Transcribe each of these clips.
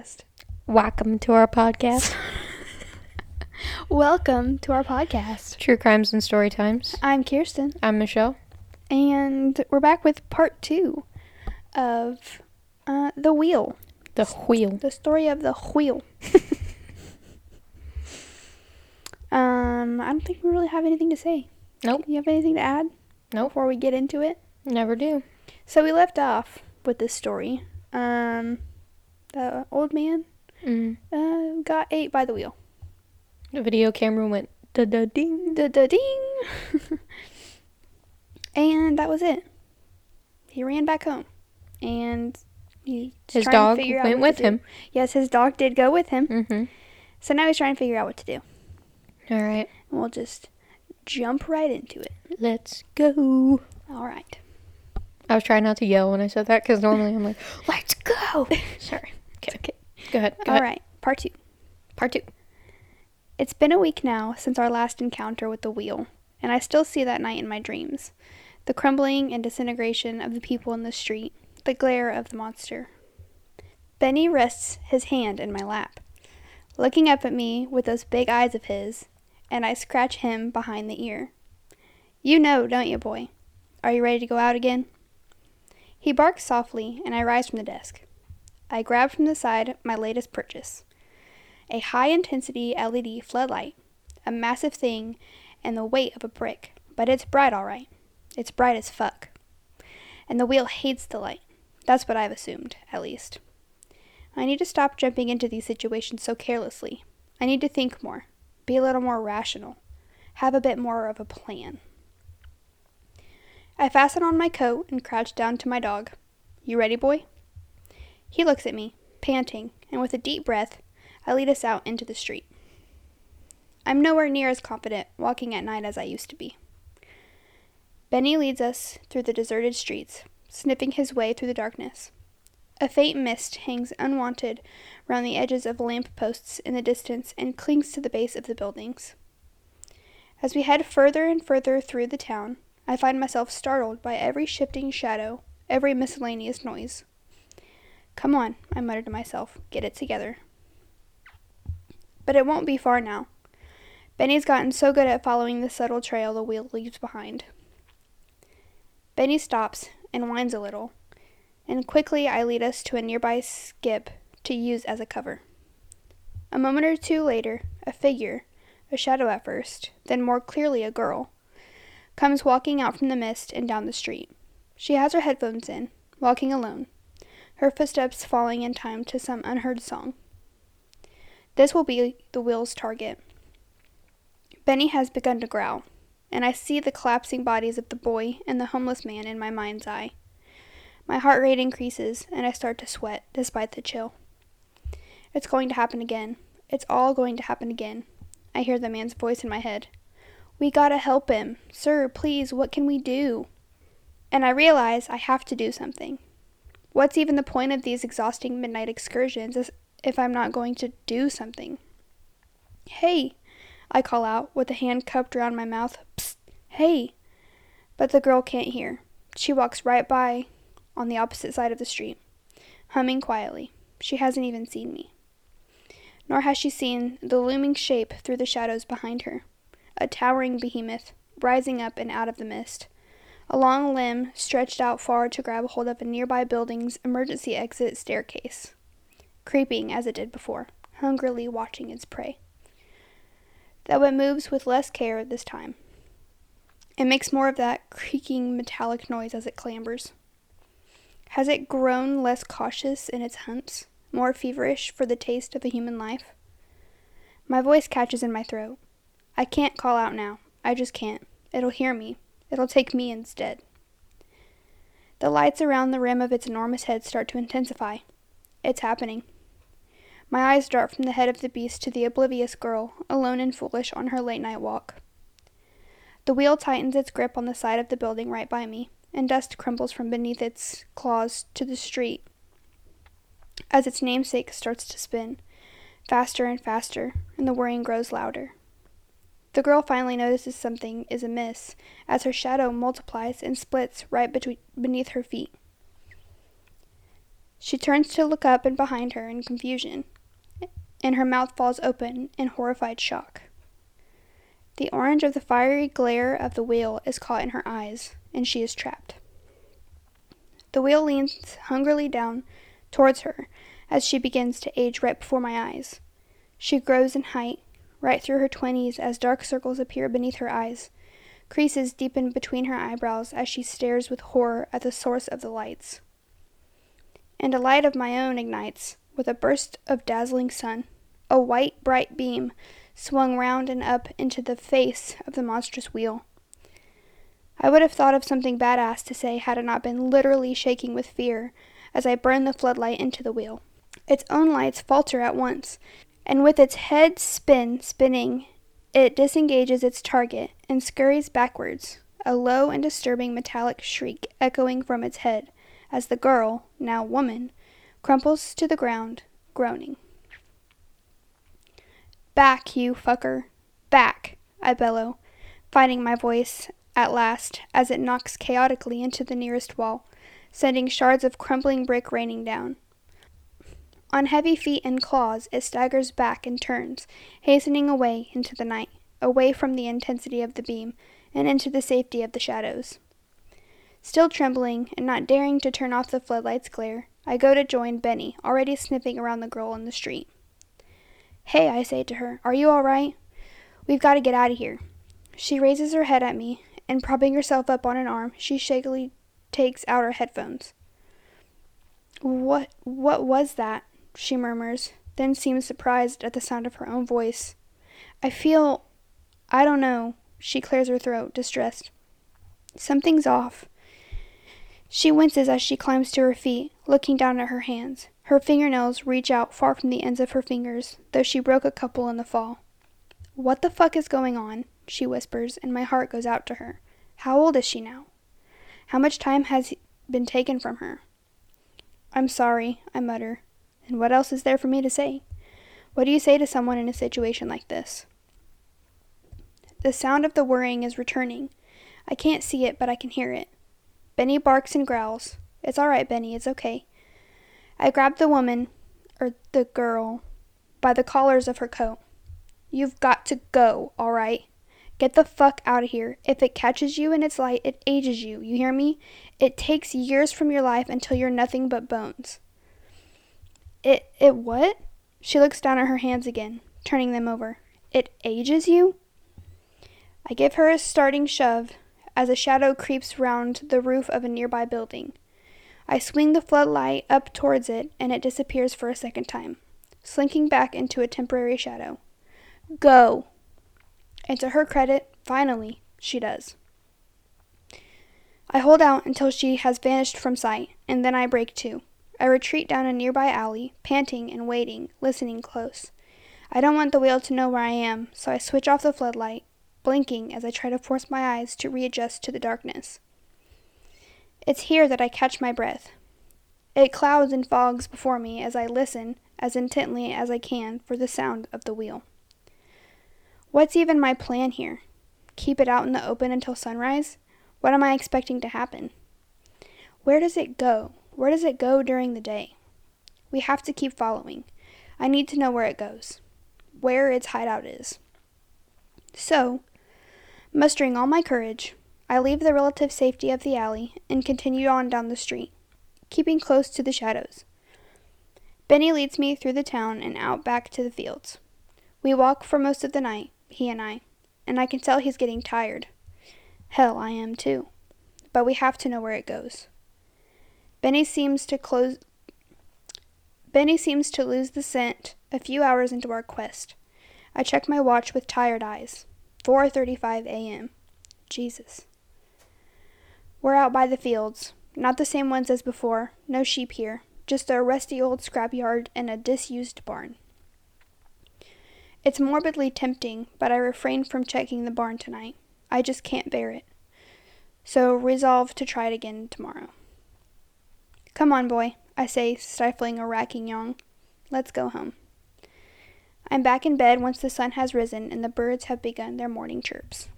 podcast. Welcome to our podcast, Welcome to our podcast. True Crimes and Story Times. I'm Kirsten, I'm Michelle. and we're back with part two of uh, The Wheel, The wheel. the story of the wheel. um, I don't think we really have anything to say. Nope. You have anything to add? Nope. Before we get into it? Never do. So we left off with this story. Um, the old man Mm. uh, got ate by the wheel. The video camera went da da ding. Da da ding. and that was it. He ran back home, and he's His dog went with to do. him. Yes, his dog did go with him. Mm-hmm. So now he's trying to figure out what to do. All right. And we'll just jump right into it. Let's go. All right. I was trying not to yell when I said that because normally I'm like, let's go. Sorry. It's okay. Go ahead. Go All ahead. right. Part two. Part two. It's been a week now since our last encounter with the wheel, and I still see that night in my dreams. The crumbling and disintegration of the people in the street, the glare of the monster. Benny rests his hand in my lap, looking up at me with those big eyes of his, and I scratch him behind the ear. You know, don't you, boy? Are you ready to go out again? He barks softly, and I rise from the desk. I grab from the side my latest purchase a high intensity LED floodlight, a massive thing and the weight of a brick, but it's bright all right. It's bright as fuck. And the wheel hates the light. That's what I've assumed, at least. I need to stop jumping into these situations so carelessly. I need to think more, be a little more rational, have a bit more of a plan. I fasten on my coat and crouch down to my dog. You ready, boy? He looks at me, panting, and with a deep breath, I lead us out into the street. I'm nowhere near as confident walking at night as I used to be. Benny leads us through the deserted streets, sniffing his way through the darkness. A faint mist hangs unwanted round the edges of lamp posts in the distance and clings to the base of the buildings. As we head further and further through the town, I find myself startled by every shifting shadow, every miscellaneous noise. Come on, I muttered to myself, get it together. But it won't be far now. Benny's gotten so good at following the subtle trail the wheel leaves behind. Benny stops and whines a little, and quickly I lead us to a nearby skip to use as a cover. A moment or two later, a figure, a shadow at first, then more clearly a girl, comes walking out from the mist and down the street. She has her headphones in, walking alone, her footsteps falling in time to some unheard song. This will be the wheel's target. Benny has begun to growl, and I see the collapsing bodies of the boy and the homeless man in my mind's eye. My heart rate increases, and I start to sweat despite the chill. It's going to happen again. It's all going to happen again. I hear the man's voice in my head. We gotta help him. Sir, please, what can we do? And I realize I have to do something. What's even the point of these exhausting midnight excursions if I'm not going to do something? Hey, I call out with a hand cupped around my mouth. Psst, hey! But the girl can't hear. She walks right by on the opposite side of the street, humming quietly. She hasn't even seen me. Nor has she seen the looming shape through the shadows behind her a towering behemoth, rising up and out of the mist. A long limb stretched out far to grab hold of a nearby building's emergency exit staircase, creeping as it did before, hungrily watching its prey. Though it moves with less care this time. It makes more of that creaking metallic noise as it clambers. Has it grown less cautious in its hunts, more feverish for the taste of a human life? My voice catches in my throat. I can't call out now. I just can't. It'll hear me. It'll take me instead. The lights around the rim of its enormous head start to intensify. It's happening. My eyes dart from the head of the beast to the oblivious girl, alone and foolish on her late night walk. The wheel tightens its grip on the side of the building right by me, and dust crumbles from beneath its claws to the street as its namesake starts to spin, faster and faster, and the whirring grows louder. The girl finally notices something is amiss as her shadow multiplies and splits right between, beneath her feet. She turns to look up and behind her in confusion, and her mouth falls open in horrified shock. The orange of the fiery glare of the wheel is caught in her eyes, and she is trapped. The wheel leans hungrily down towards her as she begins to age right before my eyes. She grows in height, right through her twenties as dark circles appear beneath her eyes. Creases deepen between her eyebrows as she stares with horror at the source of the lights. And a light of my own ignites with a burst of dazzling sun. A white, bright beam swung round and up into the face of the monstrous wheel. I would have thought of something badass to say had it not been literally shaking with fear as I burn the floodlight into the wheel. Its own lights falter at once, and with its head spin spinning, it disengages its target and scurries backwards, a low and disturbing metallic shriek echoing from its head as the girl, now woman, crumples to the ground, groaning. Back, you fucker! Back! I bellow, finding my voice at last as it knocks chaotically into the nearest wall, sending shards of crumbling brick raining down. On heavy feet and claws, it staggers back and turns, hastening away into the night, away from the intensity of the beam, and into the safety of the shadows. Still trembling, and not daring to turn off the floodlight's glare, I go to join Benny, already sniffing around the girl in the street. Hey, I say to her, are you all right? We've got to get out of here. She raises her head at me, and propping herself up on an arm, she shakily takes out her headphones. What what was that? She murmurs, then seems surprised at the sound of her own voice. I feel I don't know. She clears her throat, distressed. Something's off. She winces as she climbs to her feet, looking down at her hands. Her fingernails reach out far from the ends of her fingers, though she broke a couple in the fall. What the fuck is going on? she whispers, and my heart goes out to her. How old is she now? How much time has been taken from her? I'm sorry, I mutter. And what else is there for me to say? What do you say to someone in a situation like this? The sound of the worrying is returning. I can't see it, but I can hear it. Benny barks and growls. It's all right, Benny, it's okay. I grab the woman, or the girl, by the collars of her coat. You've got to go, all right? Get the fuck out of here. If it catches you in its light, it ages you. You hear me? It takes years from your life until you're nothing but bones. It it what? She looks down at her hands again, turning them over. It ages you? I give her a starting shove as a shadow creeps round the roof of a nearby building. I swing the floodlight up towards it, and it disappears for a second time, slinking back into a temporary shadow. Go! And to her credit, finally, she does. I hold out until she has vanished from sight, and then I break too. I retreat down a nearby alley, panting and waiting, listening close. I don't want the wheel to know where I am, so I switch off the floodlight, blinking as I try to force my eyes to readjust to the darkness. It's here that I catch my breath. It clouds and fogs before me as I listen as intently as I can for the sound of the wheel. What's even my plan here? Keep it out in the open until sunrise? What am I expecting to happen? Where does it go? Where does it go during the day? We have to keep following. I need to know where it goes, where its hideout is. So, mustering all my courage, I leave the relative safety of the alley and continue on down the street, keeping close to the shadows. Benny leads me through the town and out back to the fields. We walk for most of the night, he and I, and I can tell he's getting tired. Hell, I am too. But we have to know where it goes. Benny seems to close Benny seems to lose the scent a few hours into our quest. I check my watch with tired eyes. 4:35 a.m. Jesus. We're out by the fields, Not the same ones as before. No sheep here. Just a rusty old scrapyard and a disused barn. It's morbidly tempting, but I refrain from checking the barn tonight. I just can't bear it. So resolve to try it again tomorrow. Come on, boy, I say, stifling a racking yawn. Let's go home. I'm back in bed once the sun has risen and the birds have begun their morning chirps.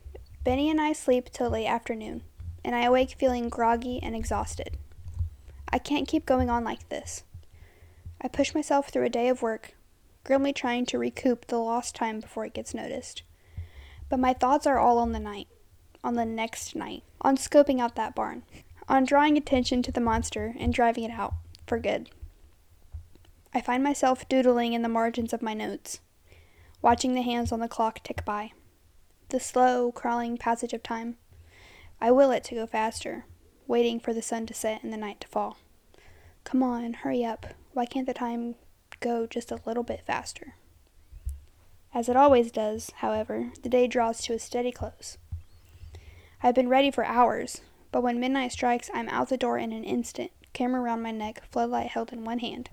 Benny and I sleep till late afternoon, and I awake feeling groggy and exhausted. I can't keep going on like this. I push myself through a day of work, grimly trying to recoup the lost time before it gets noticed. But my thoughts are all on the night, on the next night, on scoping out that barn, on drawing attention to the monster and driving it out for good. I find myself doodling in the margins of my notes, watching the hands on the clock tick by. The slow, crawling passage of time. I will it to go faster, waiting for the sun to set and the night to fall. Come on, hurry up. Why can't the time go just a little bit faster? As it always does, however, the day draws to a steady close. I've been ready for hours, but when midnight strikes, I'm out the door in an instant, camera around my neck, floodlight held in one hand.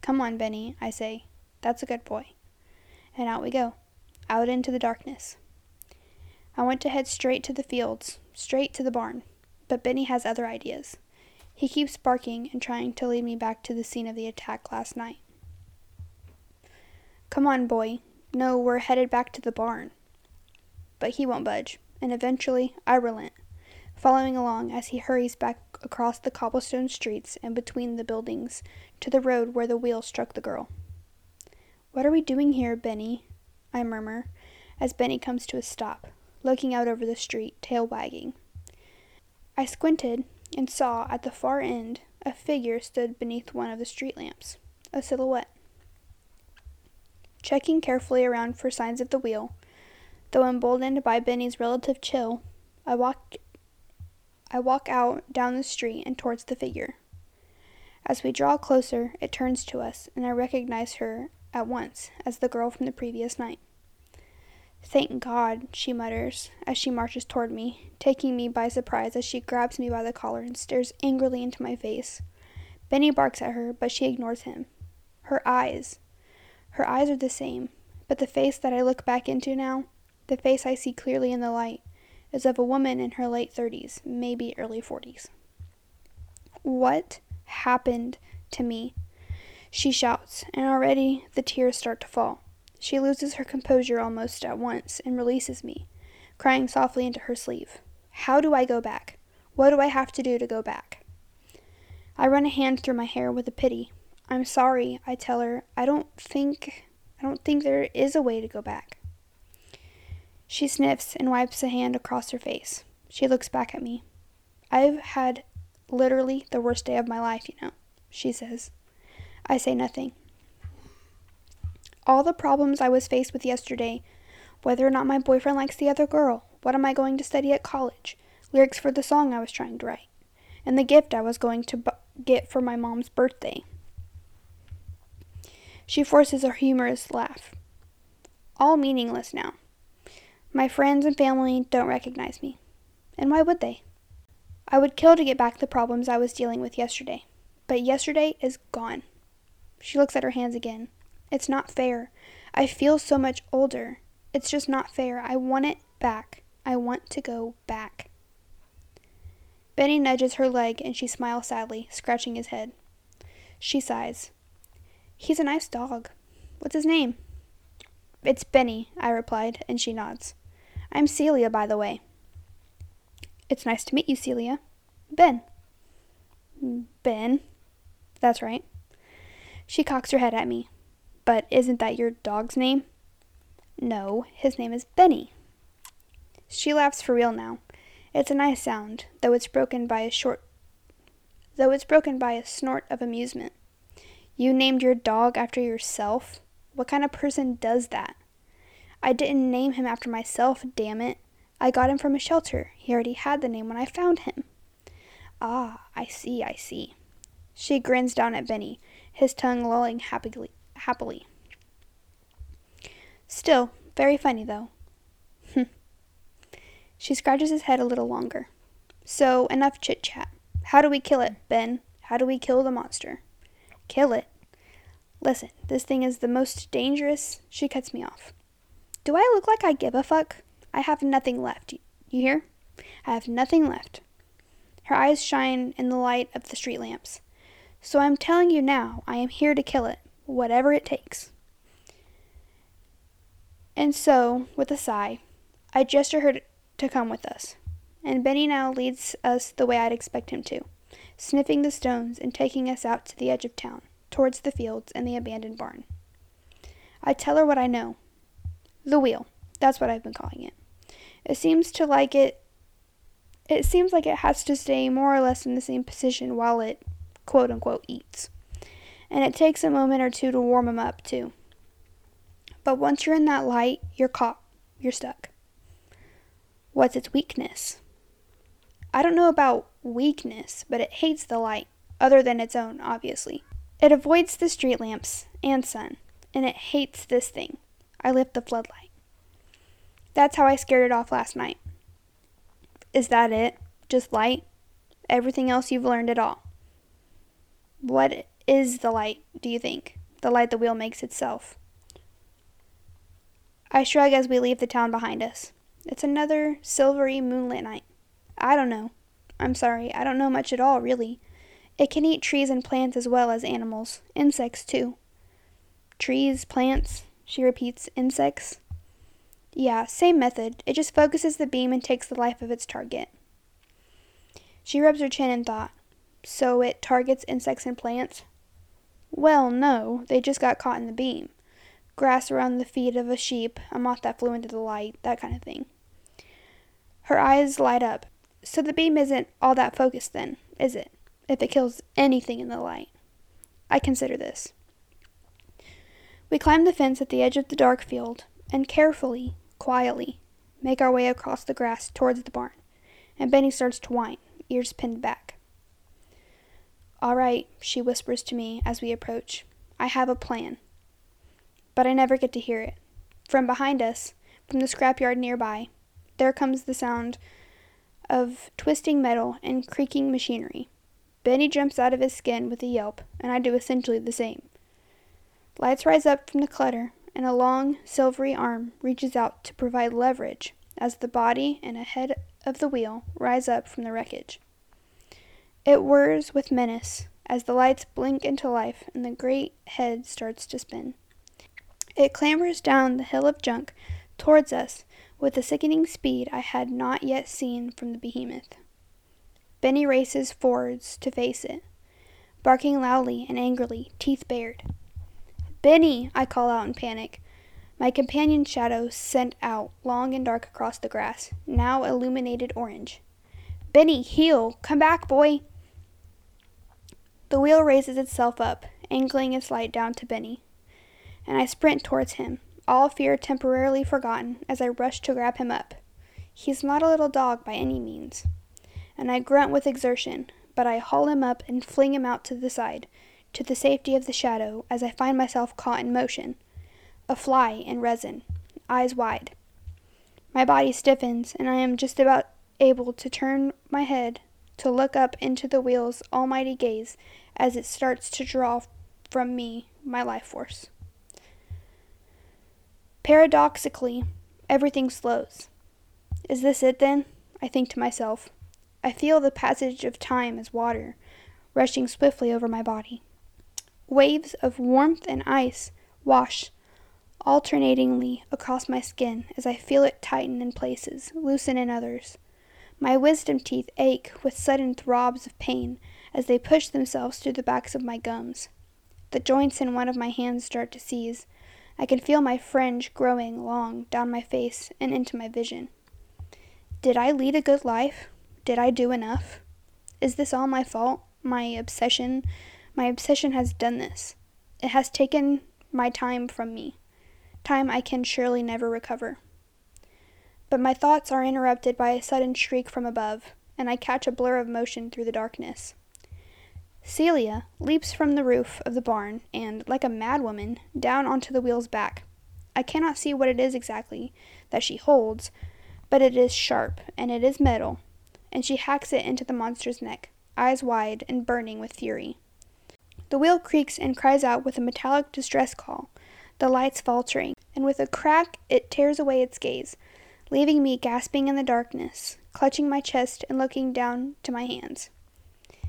Come on, Benny, I say. That's a good boy. And out we go, out into the darkness. I want to head straight to the fields, straight to the barn, but Benny has other ideas. He keeps barking and trying to lead me back to the scene of the attack last night. Come on, boy. No, we're headed back to the barn. But he won't budge, and eventually I relent, following along as he hurries back across the cobblestone streets and between the buildings to the road where the wheel struck the girl. What are we doing here, Benny? I murmur, as Benny comes to a stop, looking out over the street, tail wagging. I squinted and saw at the far end a figure stood beneath one of the street lamps, a silhouette. Checking carefully around for signs of the wheel, though emboldened by Benny's relative chill, I walk I walk out down the street and towards the figure. As we draw closer, it turns to us, and I recognize her at once as the girl from the previous night. Thank God, she mutters as she marches toward me, taking me by surprise as she grabs me by the collar and stares angrily into my face. Benny barks at her, but she ignores him. Her eyes. Her eyes are the same, but the face that I look back into now, the face I see clearly in the light, is of a woman in her late 30s, maybe early 40s. What happened to me? She shouts, and already the tears start to fall. She loses her composure almost at once and releases me, crying softly into her sleeve. How do I go back? What do I have to do to go back? I run a hand through my hair with a pity. I'm sorry, I tell her. I don't think I don't think there is a way to go back. She sniffs and wipes a hand across her face. She looks back at me. I've had literally the worst day of my life, you know, she says. I say nothing. All the problems I was faced with yesterday whether or not my boyfriend likes the other girl, what am I going to study at college, lyrics for the song I was trying to write, and the gift I was going to bu- get for my mom's birthday. She forces a humorous laugh. All meaningless now. My friends and family don't recognize me. And why would they? I would kill to get back the problems I was dealing with yesterday. But yesterday is gone. She looks at her hands again. It's not fair. I feel so much older. It's just not fair. I want it back. I want to go back. Benny nudges her leg and she smiles sadly, scratching his head. She sighs. He's a nice dog. What's his name? It's Benny, I replied, and she nods. I'm Celia, by the way. It's nice to meet you, Celia. Ben. Ben? That's right. She cocks her head at me. But isn't that your dog's name? No, his name is Benny. She laughs for real now. It's a nice sound, though it's broken by a short though it's broken by a snort of amusement. You named your dog after yourself? What kind of person does that? I didn't name him after myself, damn it. I got him from a shelter. He already had the name when I found him. Ah, I see, I see. She grins down at Benny, his tongue lolling happily. happily. Still, very funny, though. she scratches his head a little longer. So, enough chit chat. How do we kill it, Ben? How do we kill the monster? Kill it? Listen, this thing is the most dangerous. She cuts me off. Do I look like I give a fuck? I have nothing left. You hear? I have nothing left. Her eyes shine in the light of the street lamps. So I'm telling you now, I am here to kill it, whatever it takes. And so, with a sigh, I gesture her to come with us. And Benny now leads us the way I'd expect him to, sniffing the stones and taking us out to the edge of town, towards the fields and the abandoned barn. I tell her what I know. The wheel. That's what I've been calling it. It seems to like it it seems like it has to stay more or less in the same position while it quote unquote eats. And it takes a moment or two to warm them up too. But once you're in that light, you're caught. You're stuck. What's its weakness? I don't know about weakness, but it hates the light, other than its own, obviously. It avoids the street lamps and sun, and it hates this thing. I lift the floodlight. That's how I scared it off last night. Is that it? Just light? Everything else you've learned at all. What is the light, do you think? The light the wheel makes itself. I shrug as we leave the town behind us. It's another silvery moonlit night. I don't know. I'm sorry, I don't know much at all, really. It can eat trees and plants as well as animals, insects too. Trees, plants, she repeats, insects. Yeah, same method. It just focuses the beam and takes the life of its target. She rubs her chin in thought. So it targets insects and plants? Well, no, they just got caught in the beam. Grass around the feet of a sheep, a moth that flew into the light, that kind of thing. Her eyes light up. So the beam isn't all that focused then, is it? If it kills anything in the light. I consider this. We climb the fence at the edge of the dark field and carefully, quietly, make our way across the grass towards the barn, and Benny starts to whine, ears pinned back. All right, she whispers to me as we approach. I have a plan. But I never get to hear it. From behind us, from the scrapyard nearby, there comes the sound of twisting metal and creaking machinery. Benny jumps out of his skin with a yelp, and I do essentially the same. Lights rise up from the clutter, and a long, silvery arm reaches out to provide leverage as the body and a head of the wheel rise up from the wreckage. It whirs with menace as the lights blink into life and the great head starts to spin. It clambers down the hill of junk towards us with a sickening speed I had not yet seen from the behemoth. Benny races forwards to face it, barking loudly and angrily, teeth bared. Benny! I call out in panic. My companion's shadow sent out long and dark across the grass, now illuminated orange. Benny, heel! Come back, boy! The wheel raises itself up, angling its light down to Benny, and I sprint towards him, all fear temporarily forgotten as I rush to grab him up. He's not a little dog by any means, and I grunt with exertion, but I haul him up and fling him out to the side, to the safety of the shadow as I find myself caught in motion, a fly in resin, eyes wide. My body stiffens, and I am just about able to turn my head to look up into the wheel's almighty gaze as it starts to draw from me my life force. Paradoxically, everything slows. Is this it then? I think to myself. I feel the passage of time as water, rushing swiftly over my body. Waves of warmth and ice wash alternatingly across my skin as I feel it tighten in places, loosen in others. My wisdom teeth ache with sudden throbs of pain as they push themselves through the backs of my gums. The joints in one of my hands start to seize. I can feel my fringe growing long down my face and into my vision. Did I lead a good life? Did I do enough? Is this all my fault? My obsession my obsession has done this. It has taken my time from me, time I can surely never recover. But my thoughts are interrupted by a sudden shriek from above, and I catch a blur of motion through the darkness. Celia leaps from the roof of the barn and, like a madwoman, down onto the wheel's back. I cannot see what it is exactly that she holds, but it is sharp and it is metal, and she hacks it into the monster's neck. eyes wide and burning with fury. The wheel creaks and cries out with a metallic distress call, the lights faltering, and with a crack it tears away its gaze, leaving me gasping in the darkness, clutching my chest and looking down to my hands.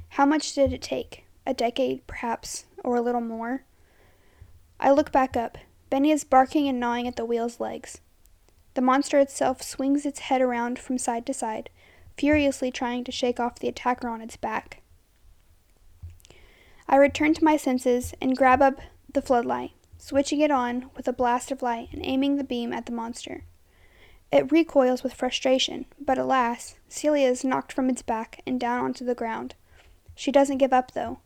How much did it take? A decade, perhaps, or a little more? I look back up. Benny is barking and gnawing at the wheel's legs. The monster itself swings its head around from side to side, furiously trying to shake off the attacker on its back. I return to my senses and grab up the floodlight, switching it on with a blast of light and aiming the beam at the monster. It recoils with frustration, but alas, Celia is knocked from its back and down onto the ground. She doesn't give up, though.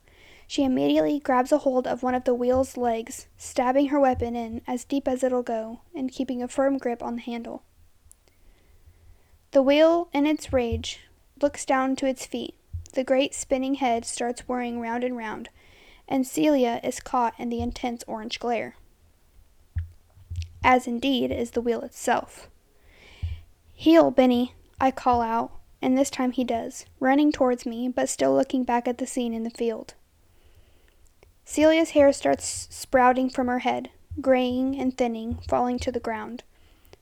She immediately grabs a hold of one of the wheel's legs, stabbing her weapon in as deep as it'll go and keeping a firm grip on the handle. The wheel, in its rage, looks down to its feet. The great spinning head starts whirring round and round, and Celia is caught in the intense orange glare. As indeed is the wheel itself. Heel, Benny, I call out, and this time he does, running towards me, but still looking back at the scene in the field. Celia's hair starts sprouting from her head, graying and thinning, falling to the ground.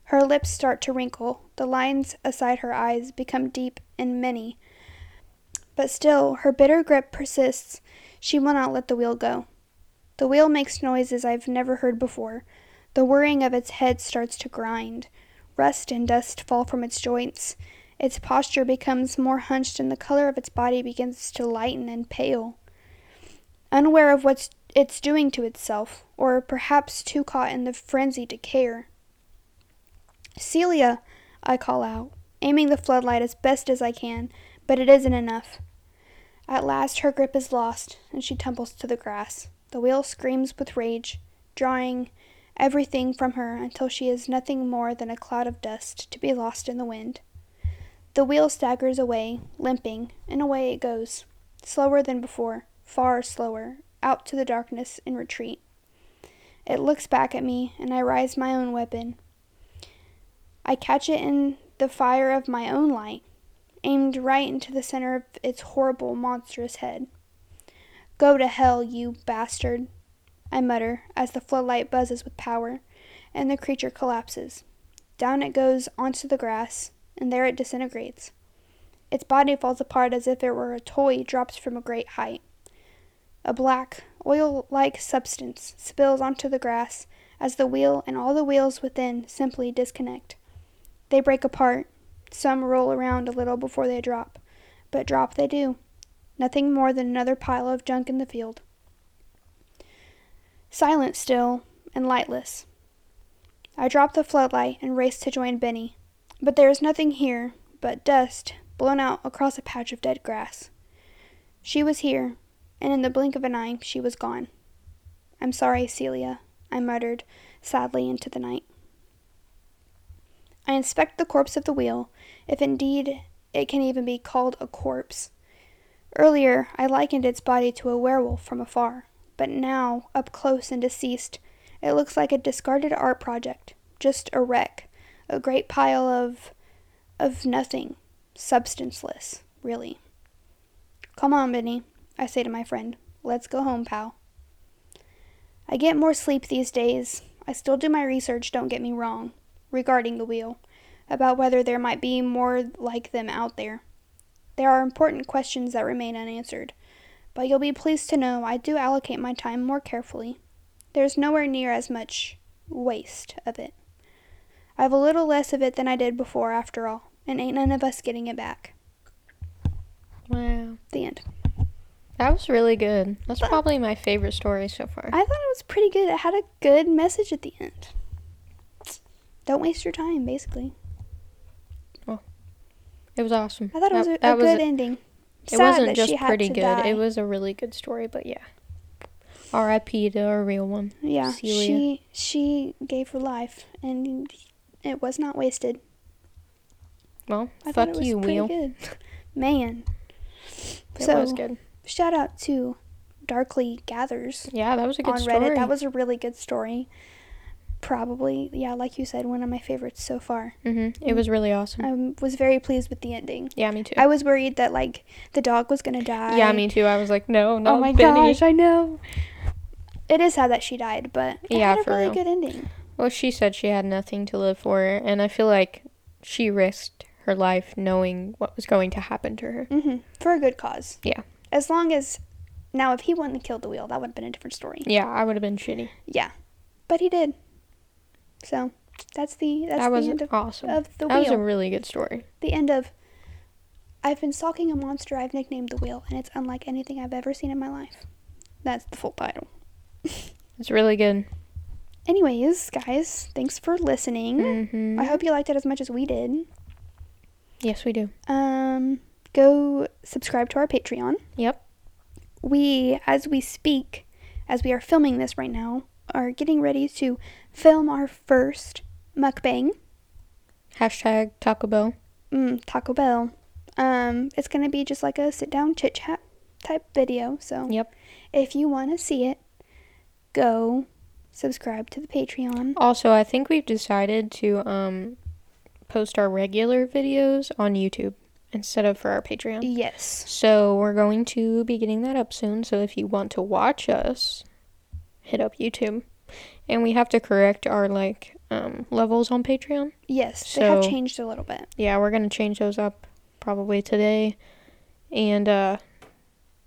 Her lips start to wrinkle, the lines aside her eyes become deep and many. But still, her bitter grip persists. She will not let the wheel go. The wheel makes noises I've never heard before. The whirring of its head starts to grind. Rust and dust fall from its joints. Its posture becomes more hunched, and the color of its body begins to lighten and pale unaware of what it's doing to itself, or perhaps too caught in the frenzy to care. Celia, I call out, aiming the floodlight as best as I can, but it isn't enough. At last her grip is lost, and she tumbles to the grass. The wheel screams with rage, drawing everything from her until she is nothing more than a cloud of dust to be lost in the wind. The wheel staggers away, limping, and away it goes, slower than before far slower, out to the darkness in retreat. It looks back at me, and I raise my own weapon. I catch it in the fire of my own light, aimed right into the center of its horrible, monstrous head. Go to hell, you bastard, I mutter as the floodlight buzzes with power, and the creature collapses. Down it goes onto the grass, and there it disintegrates. Its body falls apart as if it were a toy dropped from a great height. A black, oil like substance spills onto the grass as the wheel and all the wheels within simply disconnect. They break apart. Some roll around a little before they drop, but drop they do. Nothing more than another pile of junk in the field. Silent still and lightless. I drop the floodlight and race to join Benny, but there is nothing here but dust blown out across a patch of dead grass. She was here, and in the blink of an eye she was gone. I'm sorry, Celia, I muttered sadly into the night. I inspect the corpse of the wheel, if indeed it can even be called a corpse. Earlier I likened its body to a werewolf from afar, but now, up close and deceased, it looks like a discarded art project, just a wreck, a great pile of. of nothing, substanceless, really. Come on, Benny, I say to my friend. Let's go home, pal. I get more sleep these days. I still do my research, don't get me wrong, regarding the wheel, about whether there might be more like them out there. There are important questions that remain unanswered, but you'll be pleased to know I do allocate my time more carefully. There's nowhere near as much waste of it. I've a little less of it than I did before, after all, and ain't none of us getting it back. Wow. The end. That was really good. That's probably my favorite story so far. I thought it was pretty good. It had a good message at the end. Don't waste your time, basically. Well, it was awesome. I thought it was a, That- a was good a- ending. It wasn't just pretty good. die. It was a really good story, but yeah. R.I.P. to a real one. Yeah, Celia. she she gave her life, and it was not wasted. Well, I fuck was you, Wheel. good. Man. It so was good. shout out to Darkly Gathers Yeah, that was a good on story. Reddit. That was a really good story. Probably, yeah, like you said, one of my favorites so far. hmm It was really awesome. I was very pleased with the ending. yeah, me too. I was worried that like the dog was gonna die. yeah, me too. I was like, no, no, oh my Benny. gosh, I know. It is sad that she died, but it Yeah, had a really real. good ending. Well, she said she had nothing to live for, and I feel like she risked her life knowing what was going to happen to her. hmm For a good cause. Yeah. As long as now, if he wouldn't have killed the wheel, that would have been a different story. Yeah, I would have been shitty. Yeah, but he did. So that's the that's that was the end of, awesome. of the that was a really good story. the end of. I've been stalking a monster I've nicknamed the wheel, and it's unlike anything I've ever seen in my life. That's the full title. It's really good. Anyways, guys, thanks for listening. hmm I hope you liked it as much as we did. Yes, we do. Um, go subscribe to our Patreon. Yep. We, as we speak, as we are filming this right now, are getting ready to film our first mukbang. Hashtag Taco Bell. Mm, Taco Bell. Um, it's gonna be just like a sit down chit chat type video. So Yep. if you want to see it, go subscribe to the Patreon. Also, I think we've decided to um post our regular videos on YouTube instead of for our Patreon. Yes. So we're going to be getting that up soon. So if you want to watch us, hit up YouTube. And we have to correct our like um, levels on Patreon. Yes. they have changed a little bit. Yeah, we're gonna change those up probably today. And uh,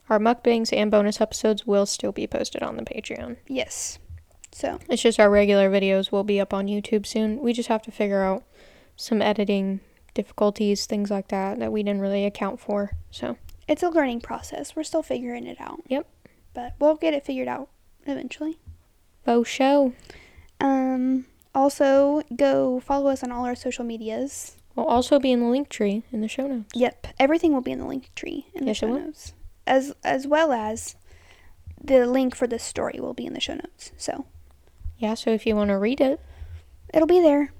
our mukbangs and bonus episodes will still be posted on the Patreon. Yes. So It's just our regular videos will be up on YouTube soon. We just have to figure out some editing difficulties, things like that, that we didn't really account for. So it's a learning process. We're still figuring it out. Yep. But we'll get it figured out eventually. Bo show. Um, also, go follow us on all our social medias. We'll also be in the Linktree in the show notes. Yep, everything will be in the Linktree in the Yes, it show notes, as as well as the link for this story will be in the show notes. So Yeah, so if you want to read it, it'll be there.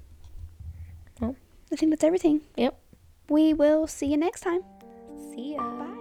Well. I think that's everything. Yep. We will see you next time. see ya. Bye.